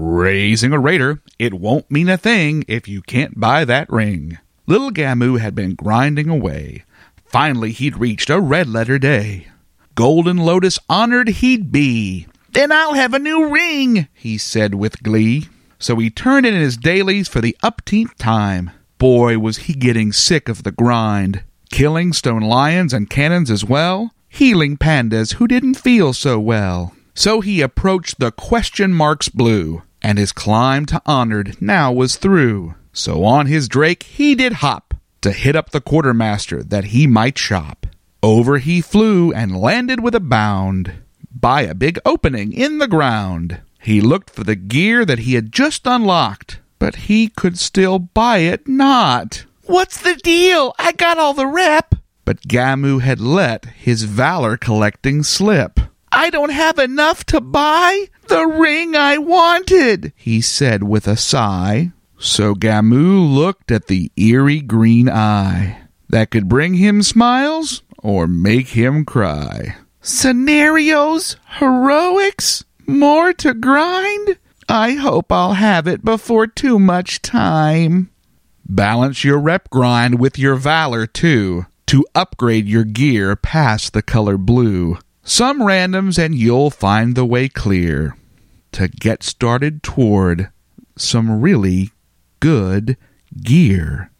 Raising a raider, it won't mean a thing if you can't buy that ring. Little Gamu had been grinding away. Finally, he'd reached a red letter day. Golden Lotus honored he'd be. Then I'll have a new ring, he said with glee. So he turned in his dailies for the upteenth time. Boy, was he getting sick of the grind. Killing stone lions and cannons as well. Healing pandas who didn't feel so well. So he approached the question marks blue and his climb to honored now was through. So on his drake he did hop to hit up the quartermaster that he might shop. Over he flew and landed with a bound by a big opening in the ground. He looked for the gear that he had just unlocked, but he could still buy it not. What's the deal? I got all the rep. But Gamu had let his valor collecting slip. I don't have enough to buy the ring I wanted, he said with a sigh. So Gamu looked at the eerie green eye that could bring him smiles or make him cry. Scenarios? Heroics? More to grind? I hope I'll have it before too much time. Balance your rep grind with your valor, too, to upgrade your gear past the color blue some randoms, and you'll find the way clear to get started toward some really good gear.